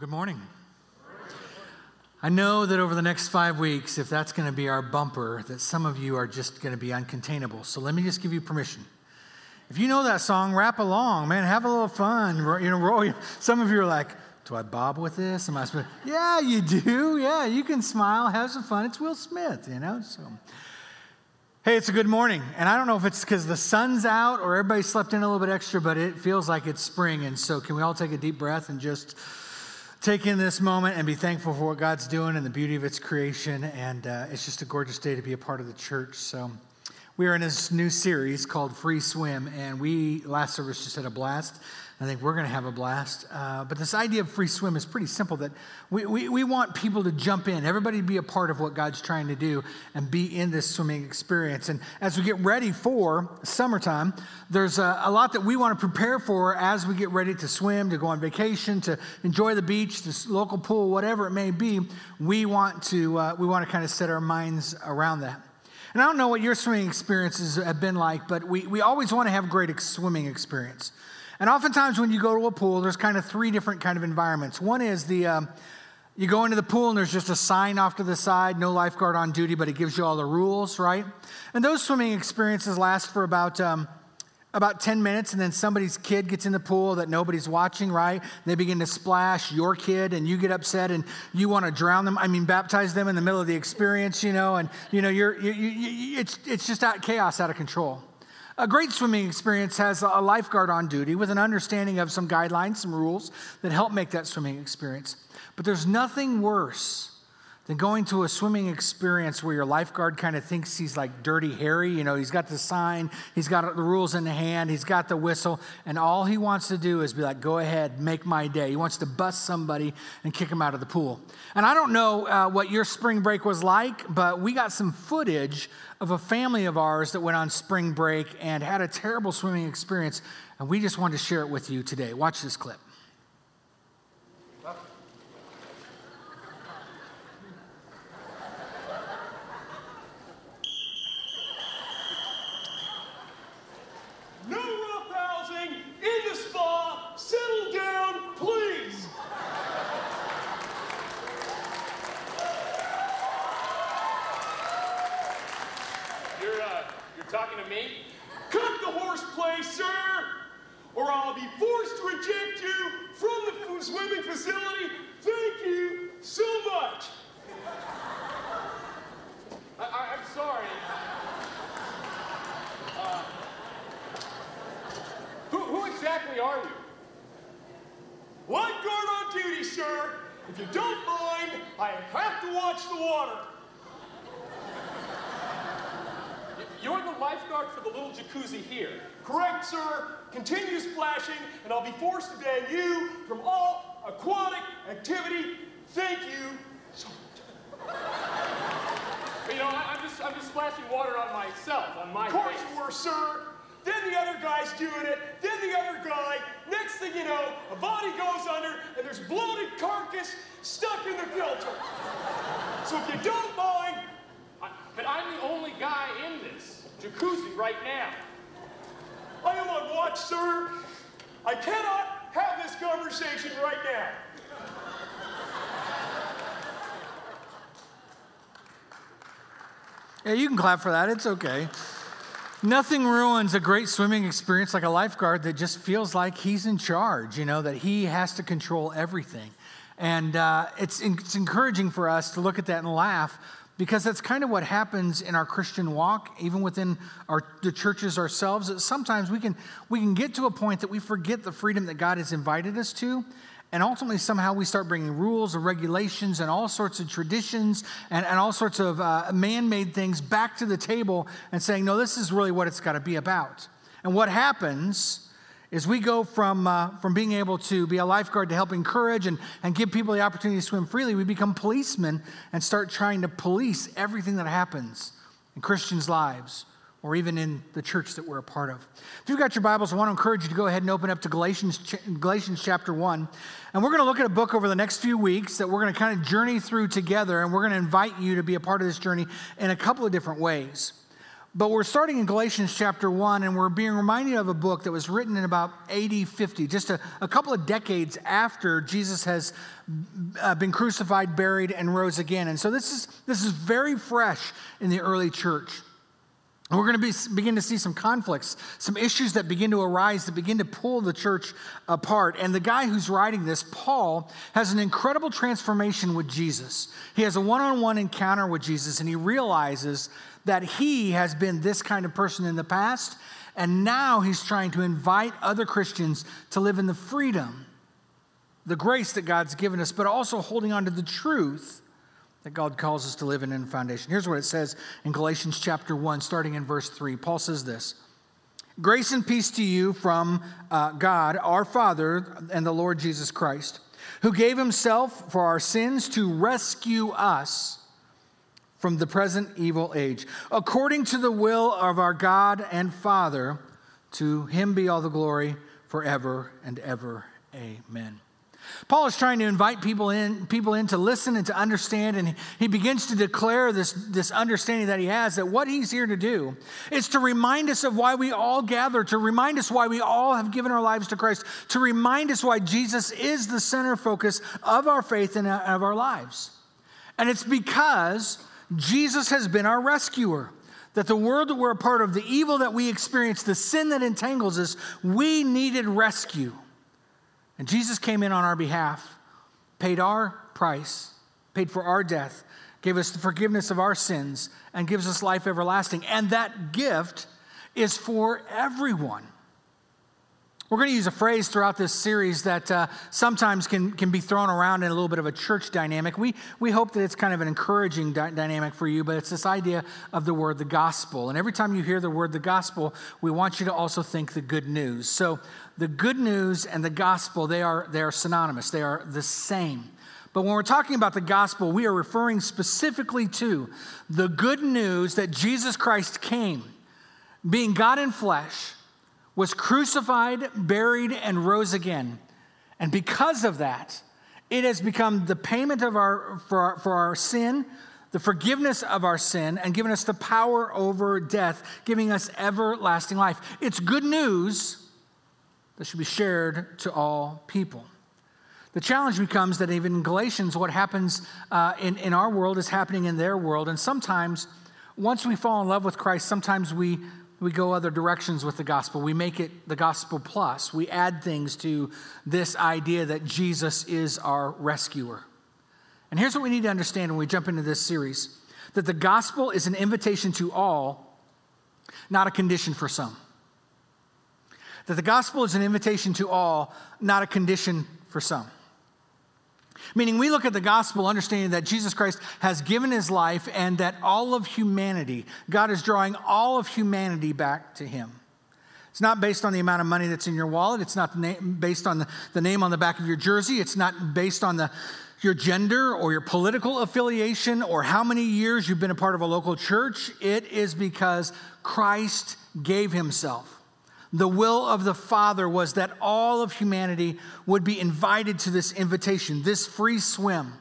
Good morning. I know that over the next five weeks, if that's going to be our bumper, that some of you are just going to be uncontainable. So let me just give you permission. If you know that song, rap along, man. Have a little fun. You know, roll. Some of you are like, "Do I bob with this? Am I supposed?" Yeah, you do. Yeah, you can smile, have some fun. It's Will Smith, you know. So, hey, it's a good morning, and I don't know if it's because the sun's out or everybody slept in a little bit extra, but it feels like it's spring. And so, can we all take a deep breath and just take in this moment and be thankful for what God's doing and the beauty of its creation? And uh, it's just a gorgeous day to be a part of the church. So. We are in this new series called Free Swim, and we last service just had a blast. I think we're going to have a blast. Uh, but this idea of free swim is pretty simple that we, we, we want people to jump in, everybody to be a part of what God's trying to do and be in this swimming experience. And as we get ready for summertime, there's a, a lot that we want to prepare for as we get ready to swim, to go on vacation, to enjoy the beach, the local pool, whatever it may be. We want to, uh, we want to kind of set our minds around that. And I don't know what your swimming experiences have been like, but we, we always want to have a great swimming experience. And oftentimes when you go to a pool, there's kind of three different kind of environments. One is the um, you go into the pool and there's just a sign off to the side, no lifeguard on duty, but it gives you all the rules, right? And those swimming experiences last for about um, about 10 minutes and then somebody's kid gets in the pool that nobody's watching, right? They begin to splash your kid and you get upset and you want to drown them. I mean, baptize them in the middle of the experience, you know, and, you know, you're, you, you, it's, it's just out, chaos out of control. A great swimming experience has a lifeguard on duty with an understanding of some guidelines, some rules that help make that swimming experience. But there's nothing worse than going to a swimming experience where your lifeguard kind of thinks he's like dirty Harry. You know, he's got the sign, he's got the rules in the hand, he's got the whistle, and all he wants to do is be like, go ahead, make my day. He wants to bust somebody and kick him out of the pool. And I don't know uh, what your spring break was like, but we got some footage of a family of ours that went on spring break and had a terrible swimming experience, and we just wanted to share it with you today. Watch this clip. splashing water on myself, on my Of course face. you were, sir. Then the other guy's doing it. Then the other guy. Next thing you know, a body goes under, and there's bloated carcass stuck in the filter. so if you don't mind, I, but I'm the only guy in this jacuzzi right now. I am on watch, sir. I cannot have this conversation right now. Yeah, you can clap for that. It's okay. Nothing ruins a great swimming experience like a lifeguard that just feels like he's in charge, you know, that he has to control everything. And uh, it's, it's encouraging for us to look at that and laugh because that's kind of what happens in our Christian walk, even within our, the churches ourselves. That sometimes we can, we can get to a point that we forget the freedom that God has invited us to, and ultimately, somehow we start bringing rules and regulations and all sorts of traditions and, and all sorts of uh, man made things back to the table and saying, no, this is really what it's got to be about. And what happens is we go from, uh, from being able to be a lifeguard to help encourage and, and give people the opportunity to swim freely, we become policemen and start trying to police everything that happens in Christians' lives or even in the church that we're a part of. If you've got your Bibles, I want to encourage you to go ahead and open up to Galatians, Galatians chapter 1. And we're going to look at a book over the next few weeks that we're going to kind of journey through together, and we're going to invite you to be a part of this journey in a couple of different ways. But we're starting in Galatians chapter 1, and we're being reminded of a book that was written in about AD 50, just a, a couple of decades after Jesus has uh, been crucified, buried, and rose again. And so this is, this is very fresh in the early church. And we're going to be, begin to see some conflicts, some issues that begin to arise that begin to pull the church apart. And the guy who's writing this, Paul, has an incredible transformation with Jesus. He has a one on one encounter with Jesus, and he realizes that he has been this kind of person in the past, and now he's trying to invite other Christians to live in the freedom, the grace that God's given us, but also holding on to the truth that God calls us to live in in foundation. Here's what it says in Galatians chapter 1, starting in verse 3. Paul says this Grace and peace to you from uh, God, our Father, and the Lord Jesus Christ, who gave himself for our sins to rescue us from the present evil age. According to the will of our God and Father, to him be all the glory forever and ever. Amen. Paul is trying to invite people in, people in to listen and to understand, and he begins to declare this, this understanding that he has that what he's here to do is to remind us of why we all gather, to remind us why we all have given our lives to Christ, to remind us why Jesus is the center focus of our faith and of our lives. And it's because Jesus has been our rescuer. That the world that we're a part of, the evil that we experience, the sin that entangles us, we needed rescue. And Jesus came in on our behalf, paid our price, paid for our death, gave us the forgiveness of our sins, and gives us life everlasting. And that gift is for everyone. We're going to use a phrase throughout this series that uh, sometimes can, can be thrown around in a little bit of a church dynamic. We, we hope that it's kind of an encouraging dynamic for you, but it's this idea of the word the gospel. And every time you hear the word the gospel, we want you to also think the good news. So the good news and the gospel, they are, they are synonymous, they are the same. But when we're talking about the gospel, we are referring specifically to the good news that Jesus Christ came, being God in flesh was crucified, buried, and rose again. And because of that, it has become the payment of our, for, our, for our sin, the forgiveness of our sin, and given us the power over death, giving us everlasting life. It's good news that should be shared to all people. The challenge becomes that even in Galatians, what happens uh, in, in our world is happening in their world. And sometimes, once we fall in love with Christ, sometimes we we go other directions with the gospel. We make it the gospel plus. We add things to this idea that Jesus is our rescuer. And here's what we need to understand when we jump into this series that the gospel is an invitation to all, not a condition for some. That the gospel is an invitation to all, not a condition for some. Meaning, we look at the gospel understanding that Jesus Christ has given his life and that all of humanity, God is drawing all of humanity back to him. It's not based on the amount of money that's in your wallet. It's not based on the, name on the back of your jersey. It's not based on the, your gender or your political affiliation or how many years you've been a part of a local church. It is because Christ gave himself. The will of the Father was that all of humanity would be invited to this invitation, this free swim.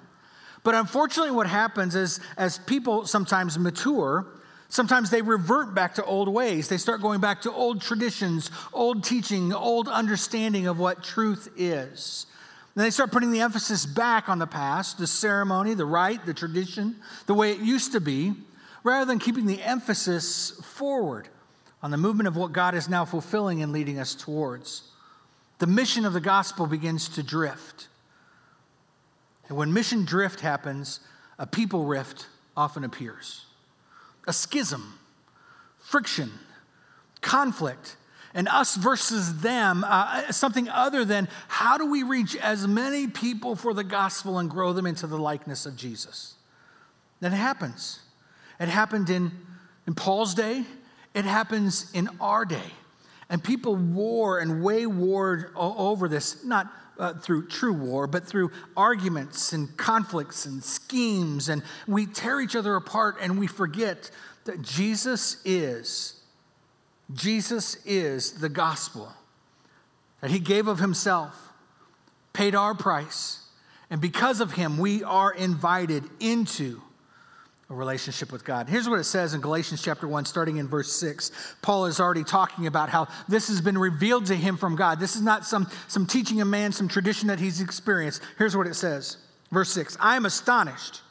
But unfortunately, what happens is as people sometimes mature, sometimes they revert back to old ways. They start going back to old traditions, old teaching, old understanding of what truth is. And they start putting the emphasis back on the past, the ceremony, the rite, the tradition, the way it used to be, rather than keeping the emphasis forward on the movement of what God is now fulfilling and leading us towards. The mission of the gospel begins to drift. And when mission drift happens, a people rift often appears. A schism, friction, conflict, and us versus them, uh, something other than how do we reach as many people for the gospel and grow them into the likeness of Jesus? That happens. It happened in, in Paul's day, it happens in our day. And people war and weigh war over this, not uh, through true war, but through arguments and conflicts and schemes. And we tear each other apart and we forget that Jesus is, Jesus is the gospel. That he gave of himself, paid our price. And because of him, we are invited into a relationship with God. Here's what it says in Galatians chapter 1, starting in verse 6. Paul is already talking about how this has been revealed to him from God. This is not some, some teaching of man, some tradition that he's experienced. Here's what it says. Verse 6 I am astonished.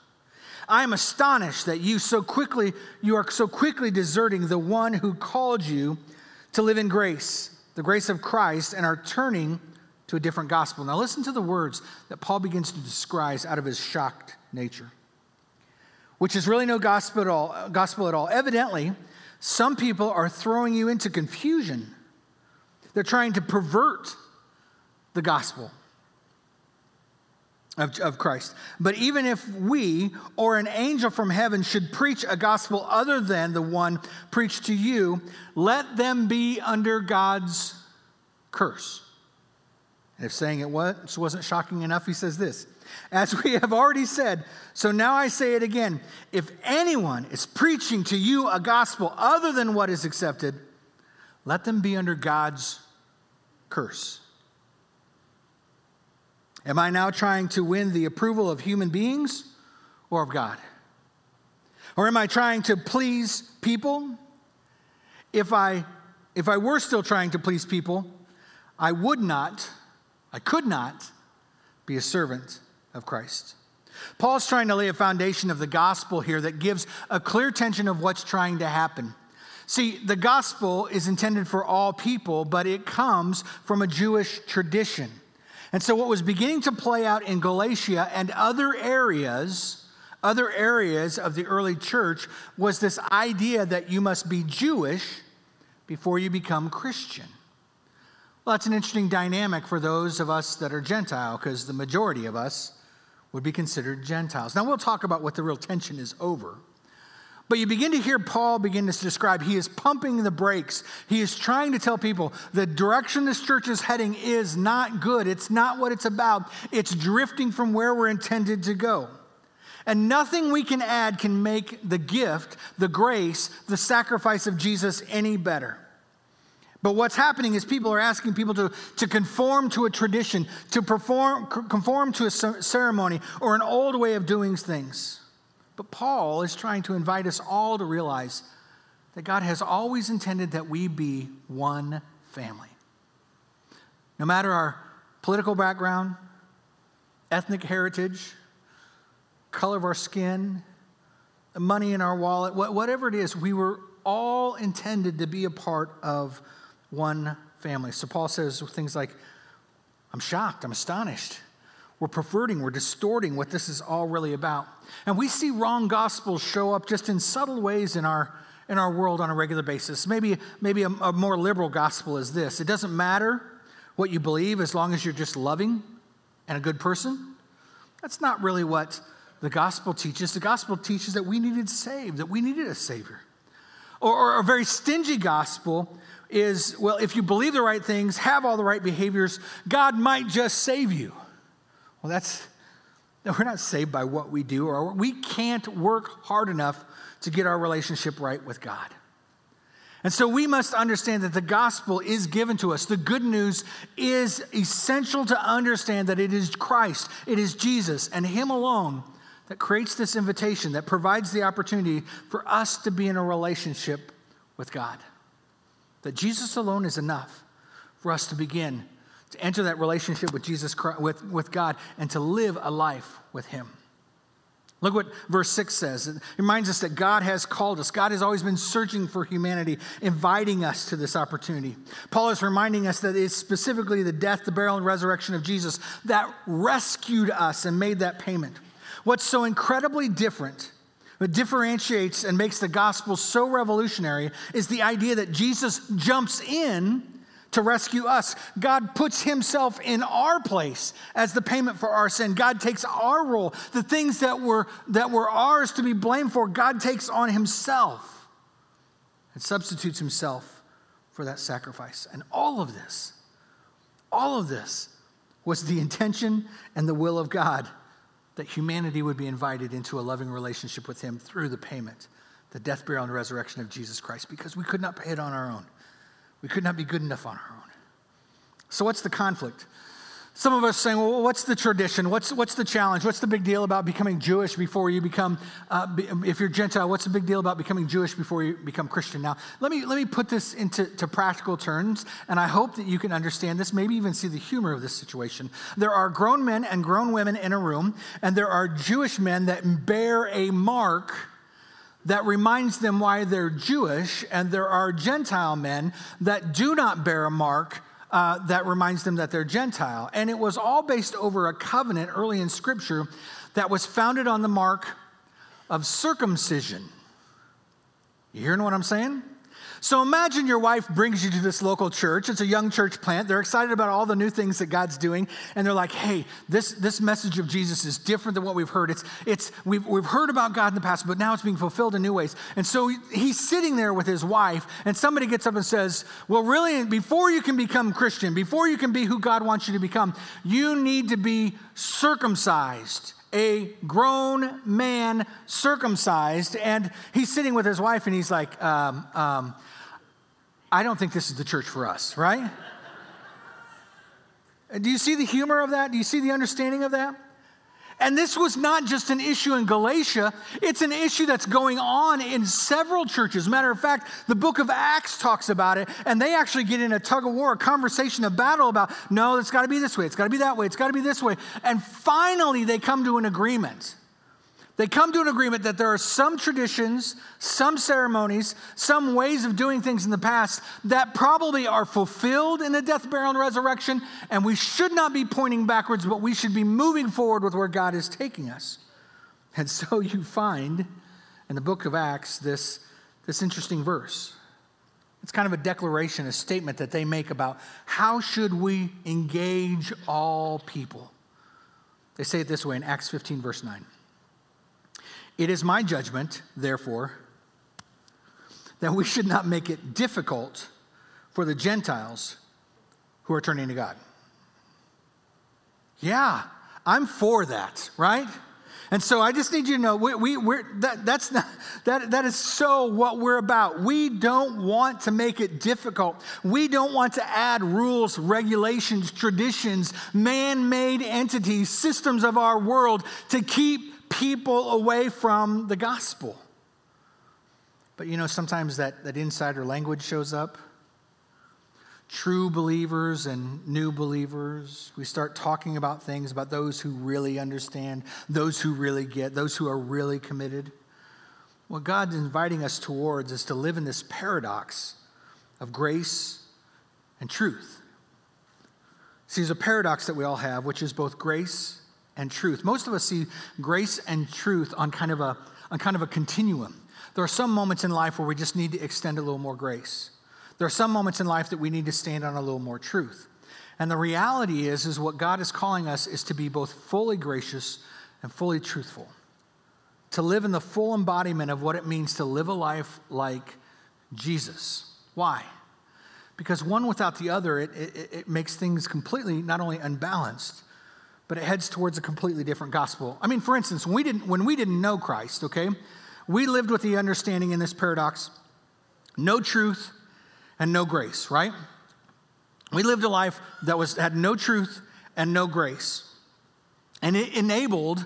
I am astonished that you so quickly, you are so quickly deserting the one who called you to live in grace, the grace of Christ, and are turning to a different gospel. Now listen to the words that Paul begins to describe out of his shocked nature which is really no gospel at all. Gospel at all. Evidently, some people are throwing you into confusion. They're trying to pervert the gospel of, of Christ. But even if we or an angel from heaven should preach a gospel other than the one preached to you, let them be under God's curse. And if saying it was, wasn't shocking enough, he says this as we have already said, so now I say it again if anyone is preaching to you a gospel other than what is accepted, let them be under God's curse. Am I now trying to win the approval of human beings or of God? Or am I trying to please people? If I, if I were still trying to please people, I would not, I could not be a servant of Christ. Paul's trying to lay a foundation of the gospel here that gives a clear tension of what's trying to happen. See, the gospel is intended for all people, but it comes from a Jewish tradition. And so, what was beginning to play out in Galatia and other areas, other areas of the early church, was this idea that you must be Jewish before you become Christian. Well, that's an interesting dynamic for those of us that are Gentile, because the majority of us would be considered Gentiles. Now, we'll talk about what the real tension is over. But you begin to hear Paul begin to describe he is pumping the brakes. He is trying to tell people the direction this church is heading is not good. It's not what it's about. It's drifting from where we're intended to go. And nothing we can add can make the gift, the grace, the sacrifice of Jesus any better. But what's happening is people are asking people to, to conform to a tradition, to perform, conform to a ceremony or an old way of doing things. But Paul is trying to invite us all to realize that God has always intended that we be one family. No matter our political background, ethnic heritage, color of our skin, money in our wallet, whatever it is, we were all intended to be a part of one family. So Paul says things like, I'm shocked, I'm astonished. We're perverting, we're distorting what this is all really about. And we see wrong gospels show up just in subtle ways in our in our world on a regular basis. Maybe, maybe a, a more liberal gospel is this it doesn't matter what you believe as long as you're just loving and a good person. That's not really what the gospel teaches. The gospel teaches that we needed saved, that we needed a savior. Or, or a very stingy gospel is well, if you believe the right things, have all the right behaviors, God might just save you. Well, that's, we're not saved by what we do, or we can't work hard enough to get our relationship right with God. And so we must understand that the gospel is given to us. The good news is essential to understand that it is Christ, it is Jesus, and Him alone that creates this invitation, that provides the opportunity for us to be in a relationship with God that Jesus alone is enough for us to begin to enter that relationship with Jesus Christ, with, with God and to live a life with him. Look what verse 6 says. It reminds us that God has called us. God has always been searching for humanity, inviting us to this opportunity. Paul is reminding us that it's specifically the death, the burial, and resurrection of Jesus that rescued us and made that payment. What's so incredibly different what differentiates and makes the gospel so revolutionary is the idea that Jesus jumps in to rescue us. God puts himself in our place as the payment for our sin. God takes our role. The things that were, that were ours to be blamed for, God takes on himself and substitutes himself for that sacrifice. And all of this, all of this was the intention and the will of God that humanity would be invited into a loving relationship with Him through the payment, the death, burial, and resurrection of Jesus Christ, because we could not pay it on our own. We could not be good enough on our own. So, what's the conflict? Some of us saying, well, what's the tradition? What's, what's the challenge? What's the big deal about becoming Jewish before you become, uh, if you're Gentile, what's the big deal about becoming Jewish before you become Christian? Now, let me, let me put this into to practical terms, and I hope that you can understand this, maybe even see the humor of this situation. There are grown men and grown women in a room, and there are Jewish men that bear a mark that reminds them why they're Jewish, and there are Gentile men that do not bear a mark uh, that reminds them that they're Gentile. And it was all based over a covenant early in Scripture that was founded on the mark of circumcision. You hearing what I'm saying? So imagine your wife brings you to this local church. It's a young church plant. They're excited about all the new things that God's doing. And they're like, hey, this, this message of Jesus is different than what we've heard. It's, it's, we've, we've heard about God in the past, but now it's being fulfilled in new ways. And so he's sitting there with his wife, and somebody gets up and says, well, really, before you can become Christian, before you can be who God wants you to become, you need to be circumcised a grown man circumcised, and he's sitting with his wife, and he's like, um, um, I don't think this is the church for us, right? Do you see the humor of that? Do you see the understanding of that? And this was not just an issue in Galatia, it's an issue that's going on in several churches. Matter of fact, the book of Acts talks about it, and they actually get in a tug of war, a conversation, a battle about no, it's got to be this way, it's got to be that way, it's got to be this way. And finally, they come to an agreement. They come to an agreement that there are some traditions, some ceremonies, some ways of doing things in the past that probably are fulfilled in the death, burial, and resurrection, and we should not be pointing backwards, but we should be moving forward with where God is taking us. And so you find in the book of Acts this, this interesting verse. It's kind of a declaration, a statement that they make about how should we engage all people. They say it this way in Acts 15, verse 9. It is my judgment, therefore, that we should not make it difficult for the Gentiles who are turning to God. Yeah, I'm for that, right? And so I just need you to know we, we, we're, that, that's not, that, that is so what we're about. We don't want to make it difficult. We don't want to add rules, regulations, traditions, man made entities, systems of our world to keep people away from the gospel. But you know, sometimes that, that insider language shows up. True believers and new believers, we start talking about things about those who really understand, those who really get, those who are really committed. What God's inviting us towards is to live in this paradox of grace and truth. See, there's a paradox that we all have, which is both grace and truth. Most of us see grace and truth on kind of a, on kind of a continuum. There are some moments in life where we just need to extend a little more grace. There are some moments in life that we need to stand on a little more truth. And the reality is, is what God is calling us is to be both fully gracious and fully truthful. To live in the full embodiment of what it means to live a life like Jesus. Why? Because one without the other, it, it, it makes things completely not only unbalanced, but it heads towards a completely different gospel. I mean, for instance, when we didn't, when we didn't know Christ, okay, we lived with the understanding in this paradox no truth and no grace, right? We lived a life that was, had no truth and no grace. And it enabled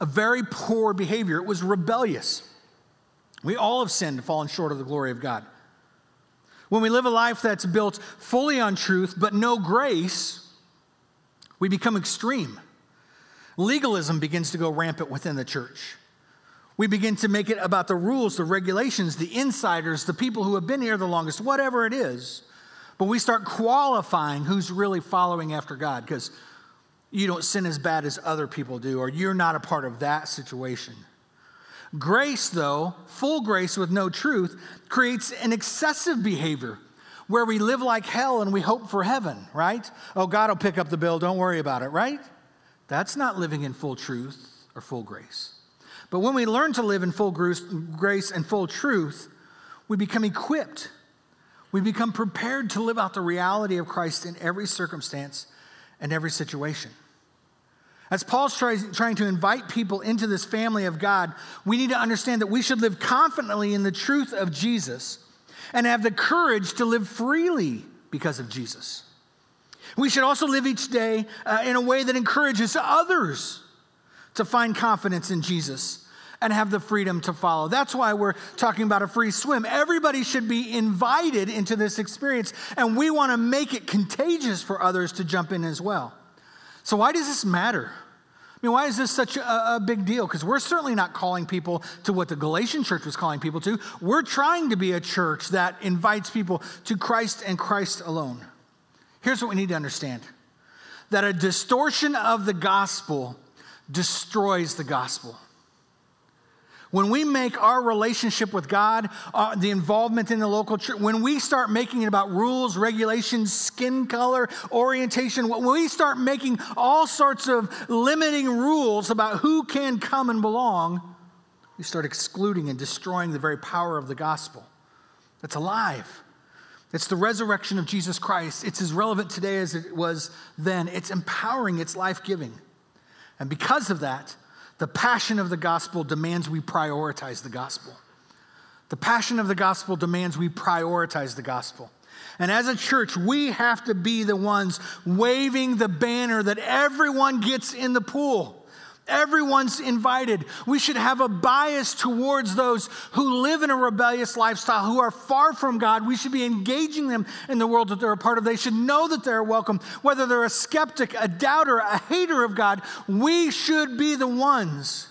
a very poor behavior. It was rebellious. We all have sinned and fallen short of the glory of God. When we live a life that's built fully on truth but no grace, we become extreme. Legalism begins to go rampant within the church. We begin to make it about the rules, the regulations, the insiders, the people who have been here the longest, whatever it is. But we start qualifying who's really following after God because you don't sin as bad as other people do, or you're not a part of that situation. Grace, though, full grace with no truth, creates an excessive behavior where we live like hell and we hope for heaven, right? Oh, God will pick up the bill, don't worry about it, right? That's not living in full truth or full grace. But when we learn to live in full grace and full truth, we become equipped. We become prepared to live out the reality of Christ in every circumstance and every situation. As Paul's trying to invite people into this family of God, we need to understand that we should live confidently in the truth of Jesus and have the courage to live freely because of Jesus. We should also live each day uh, in a way that encourages others to find confidence in Jesus and have the freedom to follow. That's why we're talking about a free swim. Everybody should be invited into this experience, and we want to make it contagious for others to jump in as well. So, why does this matter? I mean, why is this such a, a big deal? Because we're certainly not calling people to what the Galatian church was calling people to. We're trying to be a church that invites people to Christ and Christ alone. Here's what we need to understand that a distortion of the gospel destroys the gospel. When we make our relationship with God, uh, the involvement in the local church, when we start making it about rules, regulations, skin color, orientation, when we start making all sorts of limiting rules about who can come and belong, we start excluding and destroying the very power of the gospel that's alive. It's the resurrection of Jesus Christ. It's as relevant today as it was then. It's empowering, it's life giving. And because of that, the passion of the gospel demands we prioritize the gospel. The passion of the gospel demands we prioritize the gospel. And as a church, we have to be the ones waving the banner that everyone gets in the pool. Everyone's invited. We should have a bias towards those who live in a rebellious lifestyle, who are far from God. We should be engaging them in the world that they're a part of. They should know that they're welcome. Whether they're a skeptic, a doubter, a hater of God, we should be the ones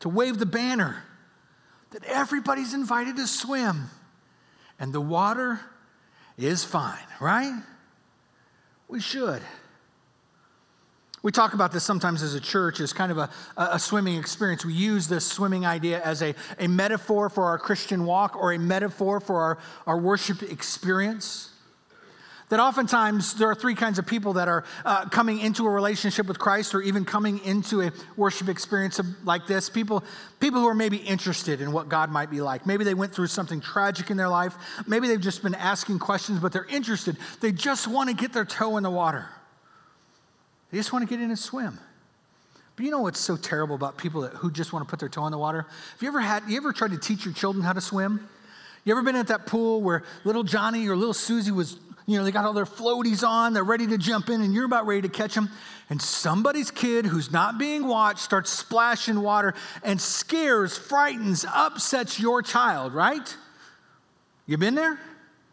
to wave the banner that everybody's invited to swim and the water is fine, right? We should. We talk about this sometimes as a church as kind of a, a swimming experience. We use this swimming idea as a, a metaphor for our Christian walk or a metaphor for our, our worship experience. That oftentimes there are three kinds of people that are uh, coming into a relationship with Christ or even coming into a worship experience like this. People, people who are maybe interested in what God might be like. Maybe they went through something tragic in their life. Maybe they've just been asking questions, but they're interested. They just want to get their toe in the water. They just want to get in and swim. But you know what's so terrible about people that, who just want to put their toe in the water? Have you ever had, you ever tried to teach your children how to swim? You ever been at that pool where little Johnny or little Susie was, you know, they got all their floaties on, they're ready to jump in, and you're about ready to catch them, and somebody's kid who's not being watched starts splashing water and scares, frightens, upsets your child, right? You been there?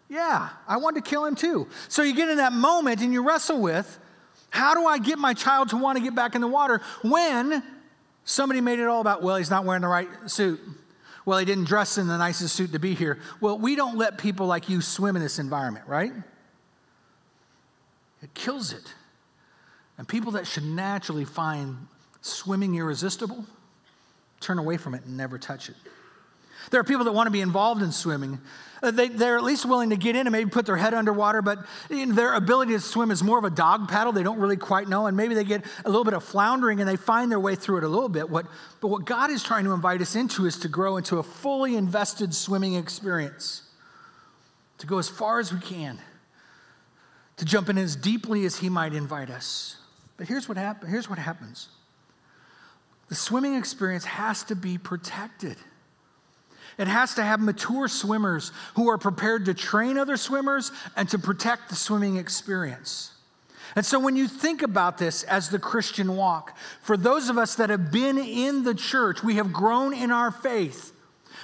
Yeah, I wanted to kill him too. So you get in that moment and you wrestle with, how do I get my child to want to get back in the water when somebody made it all about, well, he's not wearing the right suit? Well, he didn't dress in the nicest suit to be here. Well, we don't let people like you swim in this environment, right? It kills it. And people that should naturally find swimming irresistible turn away from it and never touch it. There are people that want to be involved in swimming. Uh, they, they're at least willing to get in and maybe put their head underwater, but their ability to swim is more of a dog paddle. They don't really quite know, and maybe they get a little bit of floundering and they find their way through it a little bit. What, but what God is trying to invite us into is to grow into a fully invested swimming experience, to go as far as we can, to jump in as deeply as He might invite us. But here's what, here's what happens the swimming experience has to be protected. It has to have mature swimmers who are prepared to train other swimmers and to protect the swimming experience. And so, when you think about this as the Christian walk, for those of us that have been in the church, we have grown in our faith,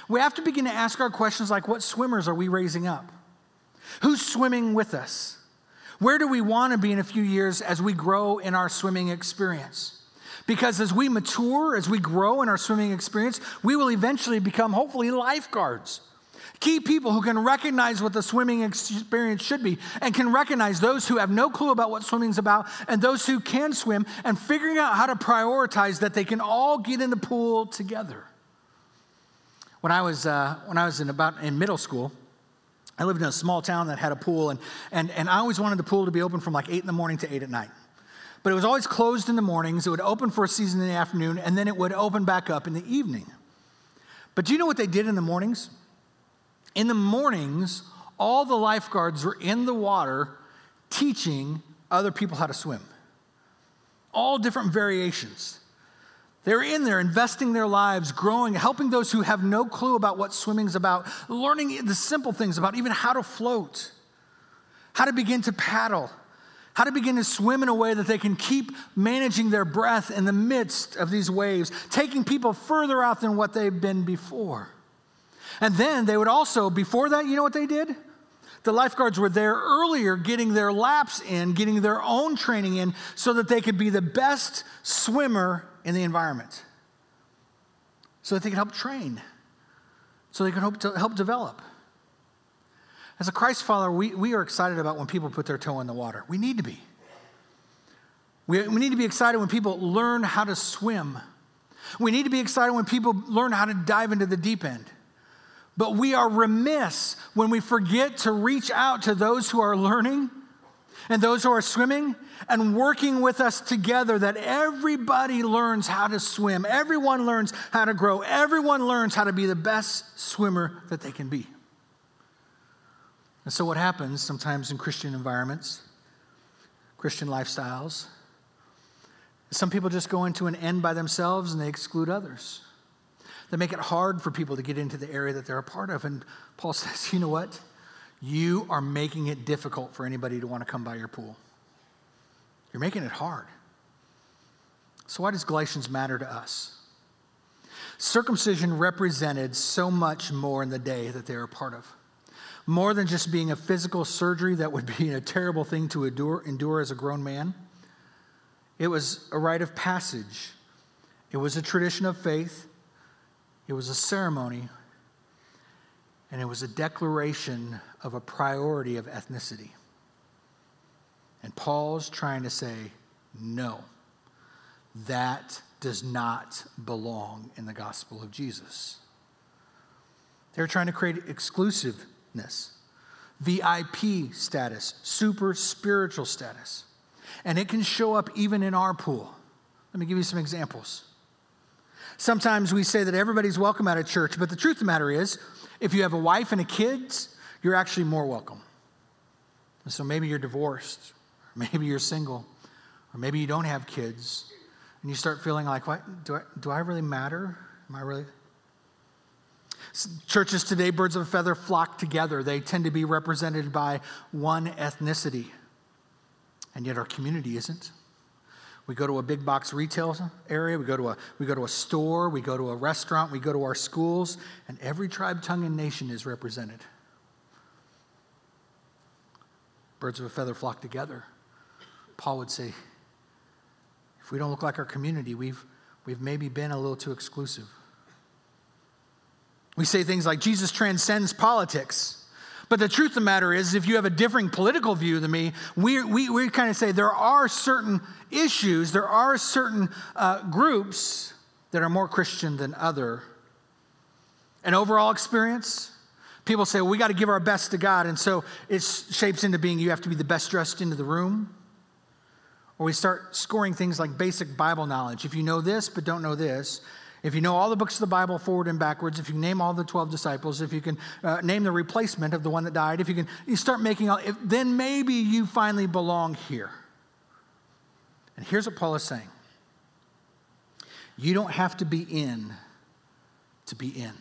we have to begin to ask our questions like what swimmers are we raising up? Who's swimming with us? Where do we want to be in a few years as we grow in our swimming experience? Because as we mature, as we grow in our swimming experience, we will eventually become, hopefully, lifeguards. Key people who can recognize what the swimming experience should be and can recognize those who have no clue about what swimming's about and those who can swim and figuring out how to prioritize that they can all get in the pool together. When I was, uh, when I was in about in middle school, I lived in a small town that had a pool, and, and, and I always wanted the pool to be open from like 8 in the morning to 8 at night but it was always closed in the mornings. It would open for a season in the afternoon, and then it would open back up in the evening. But do you know what they did in the mornings? In the mornings, all the lifeguards were in the water teaching other people how to swim. All different variations. They're in there investing their lives, growing, helping those who have no clue about what swimming's about, learning the simple things about even how to float, how to begin to paddle how to begin to swim in a way that they can keep managing their breath in the midst of these waves, taking people further out than what they've been before. And then they would also, before that, you know what they did? The lifeguards were there earlier getting their laps in, getting their own training in, so that they could be the best swimmer in the environment. So that they could help train, so they could to help develop. As a Christ follower, we, we are excited about when people put their toe in the water. We need to be. We, we need to be excited when people learn how to swim. We need to be excited when people learn how to dive into the deep end. But we are remiss when we forget to reach out to those who are learning and those who are swimming and working with us together that everybody learns how to swim. Everyone learns how to grow. Everyone learns how to be the best swimmer that they can be. And so, what happens sometimes in Christian environments, Christian lifestyles, some people just go into an end by themselves and they exclude others. They make it hard for people to get into the area that they're a part of. And Paul says, you know what? You are making it difficult for anybody to want to come by your pool. You're making it hard. So, why does Galatians matter to us? Circumcision represented so much more in the day that they were a part of. More than just being a physical surgery that would be a terrible thing to endure, endure as a grown man, it was a rite of passage. It was a tradition of faith. It was a ceremony, and it was a declaration of a priority of ethnicity. And Paul's trying to say, no, that does not belong in the gospel of Jesus. They're trying to create exclusiveness, VIP status, super spiritual status. And it can show up even in our pool. Let me give you some examples. Sometimes we say that everybody's welcome at a church, but the truth of the matter is, if you have a wife and a kids, you're actually more welcome. And so maybe you're divorced, or maybe you're single, or maybe you don't have kids, and you start feeling like, what, do, I, do I really matter? Am I really? Churches today, birds of a feather flock together. They tend to be represented by one ethnicity, and yet our community isn't. We go to a big box retail area, we go to a, we go to a store, we go to a restaurant, we go to our schools, and every tribe, tongue, and nation is represented. Birds of a feather flock together. Paul would say, if we don't look like our community, we've, we've maybe been a little too exclusive. We say things like Jesus transcends politics. But the truth of the matter is, if you have a differing political view than me, we, we, we kind of say there are certain issues, there are certain uh, groups that are more Christian than other. An overall experience, people say, well, we got to give our best to God. And so it shapes into being you have to be the best dressed into the room. Or we start scoring things like basic Bible knowledge. If you know this but don't know this, if you know all the books of the Bible forward and backwards, if you name all the 12 disciples, if you can uh, name the replacement of the one that died, if you can you start making all, if, then maybe you finally belong here. And here's what Paul is saying you don't have to be in to be in.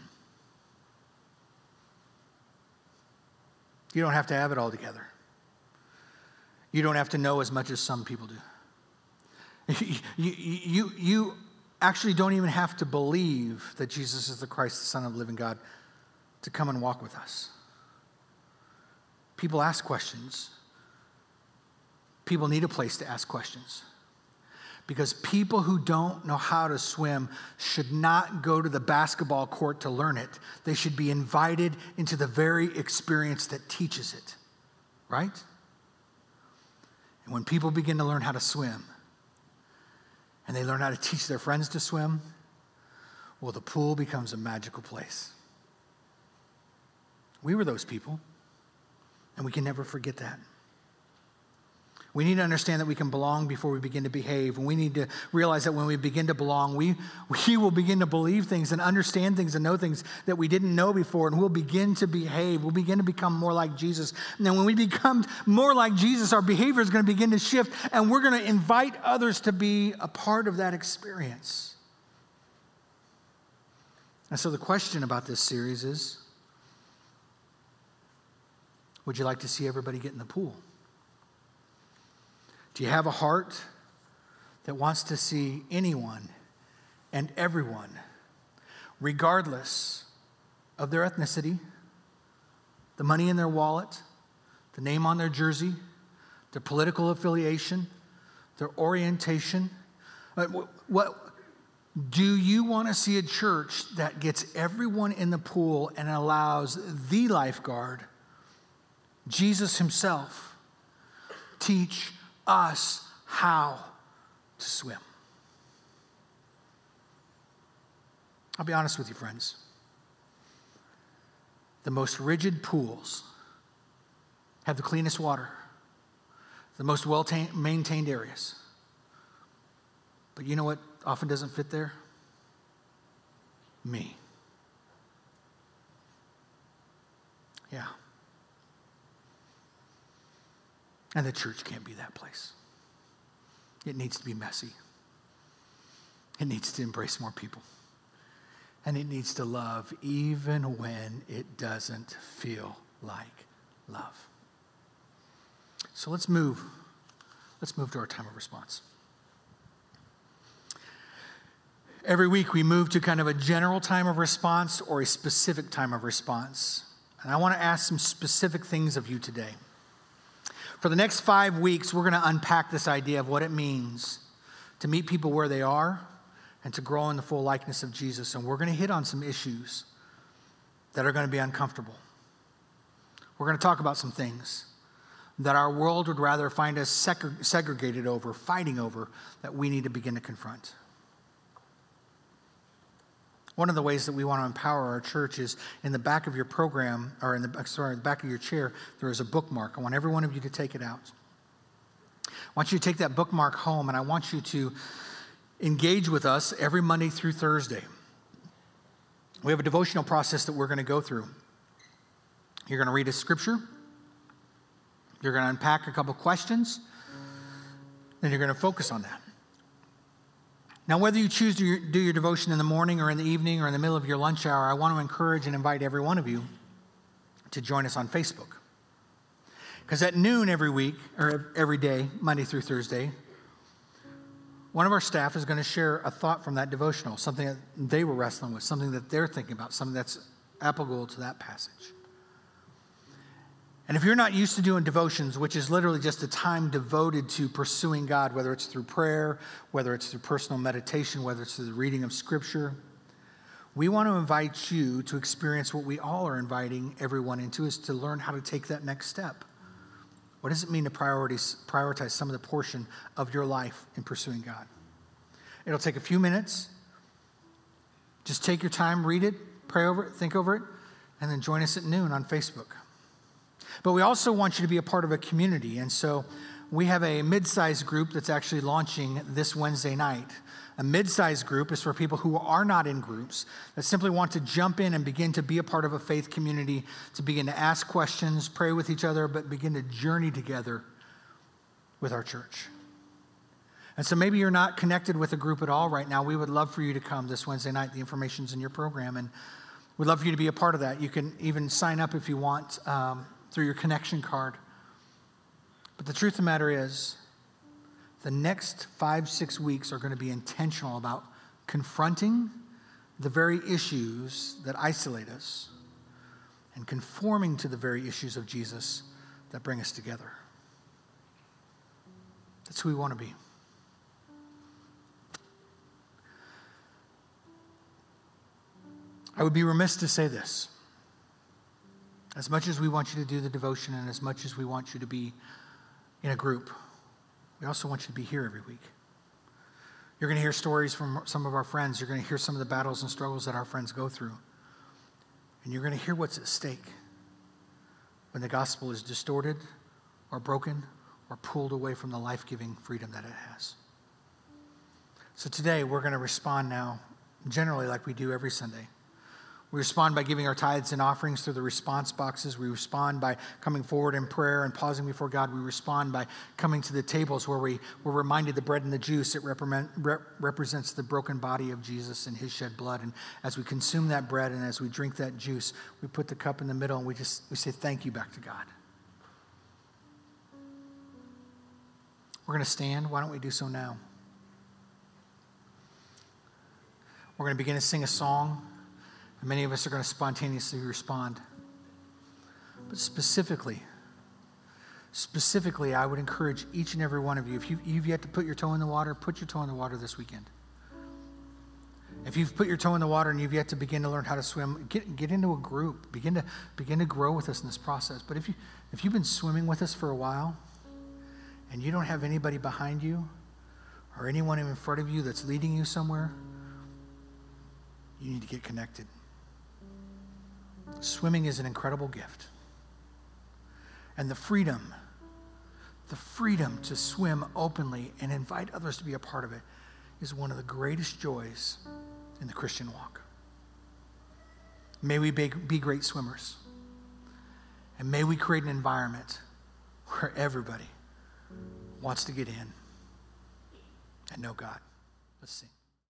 You don't have to have it all together. You don't have to know as much as some people do. You, you, you, you actually don't even have to believe that Jesus is the Christ, the Son of the living God, to come and walk with us. People ask questions. People need a place to ask questions. Because people who don't know how to swim should not go to the basketball court to learn it. They should be invited into the very experience that teaches it, right? And when people begin to learn how to swim, and they learn how to teach their friends to swim, well, the pool becomes a magical place. We were those people, and we can never forget that. We need to understand that we can belong before we begin to behave. And we need to realize that when we begin to belong, we, we will begin to believe things and understand things and know things that we didn't know before. And we'll begin to behave. We'll begin to become more like Jesus. And then when we become more like Jesus, our behavior is going to begin to shift. And we're going to invite others to be a part of that experience. And so the question about this series is would you like to see everybody get in the pool? Do you have a heart that wants to see anyone and everyone, regardless of their ethnicity, the money in their wallet, the name on their jersey, their political affiliation, their orientation? What, do you want to see a church that gets everyone in the pool and allows the lifeguard, Jesus Himself, teach us how to swim? I'll be honest with you, friends. The most rigid pools have the cleanest water, the most well maintained areas. But you know what often doesn't fit there? Me. Yeah. And the church can't be that place. It needs to be messy. It needs to embrace more people. And it needs to love even when it doesn't feel like love. So let's move. Let's move to our time of response. Every week we move to kind of a general time of response or a specific time of response. And I want to ask some specific things of you today. For the next five weeks, we're going to unpack this idea of what it means to meet people where they are and to grow in the full likeness of Jesus. And we're going to hit on some issues that are going to be uncomfortable. We're going to talk about some things that our world would rather find us segregated over, fighting over, that we need to begin to confront. One of the ways that we want to empower our church is in the back of your program, or in the uh, sorry, the back of your chair, there is a bookmark. I want every one of you to take it out. I want you to take that bookmark home, and I want you to engage with us every Monday through Thursday. We have a devotional process that we're going to go through. You're going to read a scripture, you're going to unpack a couple questions, and you're going to focus on that. Now, whether you choose to do your devotion in the morning or in the evening or in the middle of your lunch hour, I want to encourage and invite every one of you to join us on Facebook. Because at noon every week, or every day, Monday through Thursday, one of our staff is going to share a thought from that devotional, something that they were wrestling with, something that they're thinking about, something that's applicable to that passage. And if you're not used to doing devotions, which is literally just a time devoted to pursuing God, whether it's through prayer, whether it's through personal meditation, whether it's through the reading of scripture, we want to invite you to experience what we all are inviting everyone into is to learn how to take that next step. What does it mean to prioritize some of the portion of your life in pursuing God? It'll take a few minutes. Just take your time, read it, pray over it, think over it, and then join us at noon on Facebook. But we also want you to be a part of a community. And so we have a mid sized group that's actually launching this Wednesday night. A mid sized group is for people who are not in groups that simply want to jump in and begin to be a part of a faith community, to begin to ask questions, pray with each other, but begin to journey together with our church. And so maybe you're not connected with a group at all right now. We would love for you to come this Wednesday night. The information's in your program, and we'd love for you to be a part of that. You can even sign up if you want. Um, through your connection card. But the truth of the matter is, the next five, six weeks are going to be intentional about confronting the very issues that isolate us and conforming to the very issues of Jesus that bring us together. That's who we want to be. I would be remiss to say this. As much as we want you to do the devotion and as much as we want you to be in a group, we also want you to be here every week. You're going to hear stories from some of our friends. You're going to hear some of the battles and struggles that our friends go through. And you're going to hear what's at stake when the gospel is distorted or broken or pulled away from the life giving freedom that it has. So today, we're going to respond now, generally like we do every Sunday. We respond by giving our tithes and offerings through the response boxes. We respond by coming forward in prayer and pausing before God. We respond by coming to the tables where we, we're reminded the bread and the juice, it represents the broken body of Jesus and his shed blood. And as we consume that bread and as we drink that juice, we put the cup in the middle and we just we say thank you back to God. We're going to stand. Why don't we do so now? We're going to begin to sing a song, and many of us are going to spontaneously respond. But specifically, specifically, I would encourage each and every one of you, if you, you've yet to put your toe in the water, put your toe in the water this weekend. If you've put your toe in the water and you've yet to begin to learn how to swim, get, get into a group. Begin to, begin to grow with us in this process. But if, you, if you've been swimming with us for a while and you don't have anybody behind you or anyone in front of you that's leading you somewhere, you need to get connected. Swimming is an incredible gift. And the freedom, the freedom to swim openly and invite others to be a part of it is one of the greatest joys in the Christian walk. May we be, be great swimmers. And may we create an environment where everybody wants to get in and know God. Let's sing.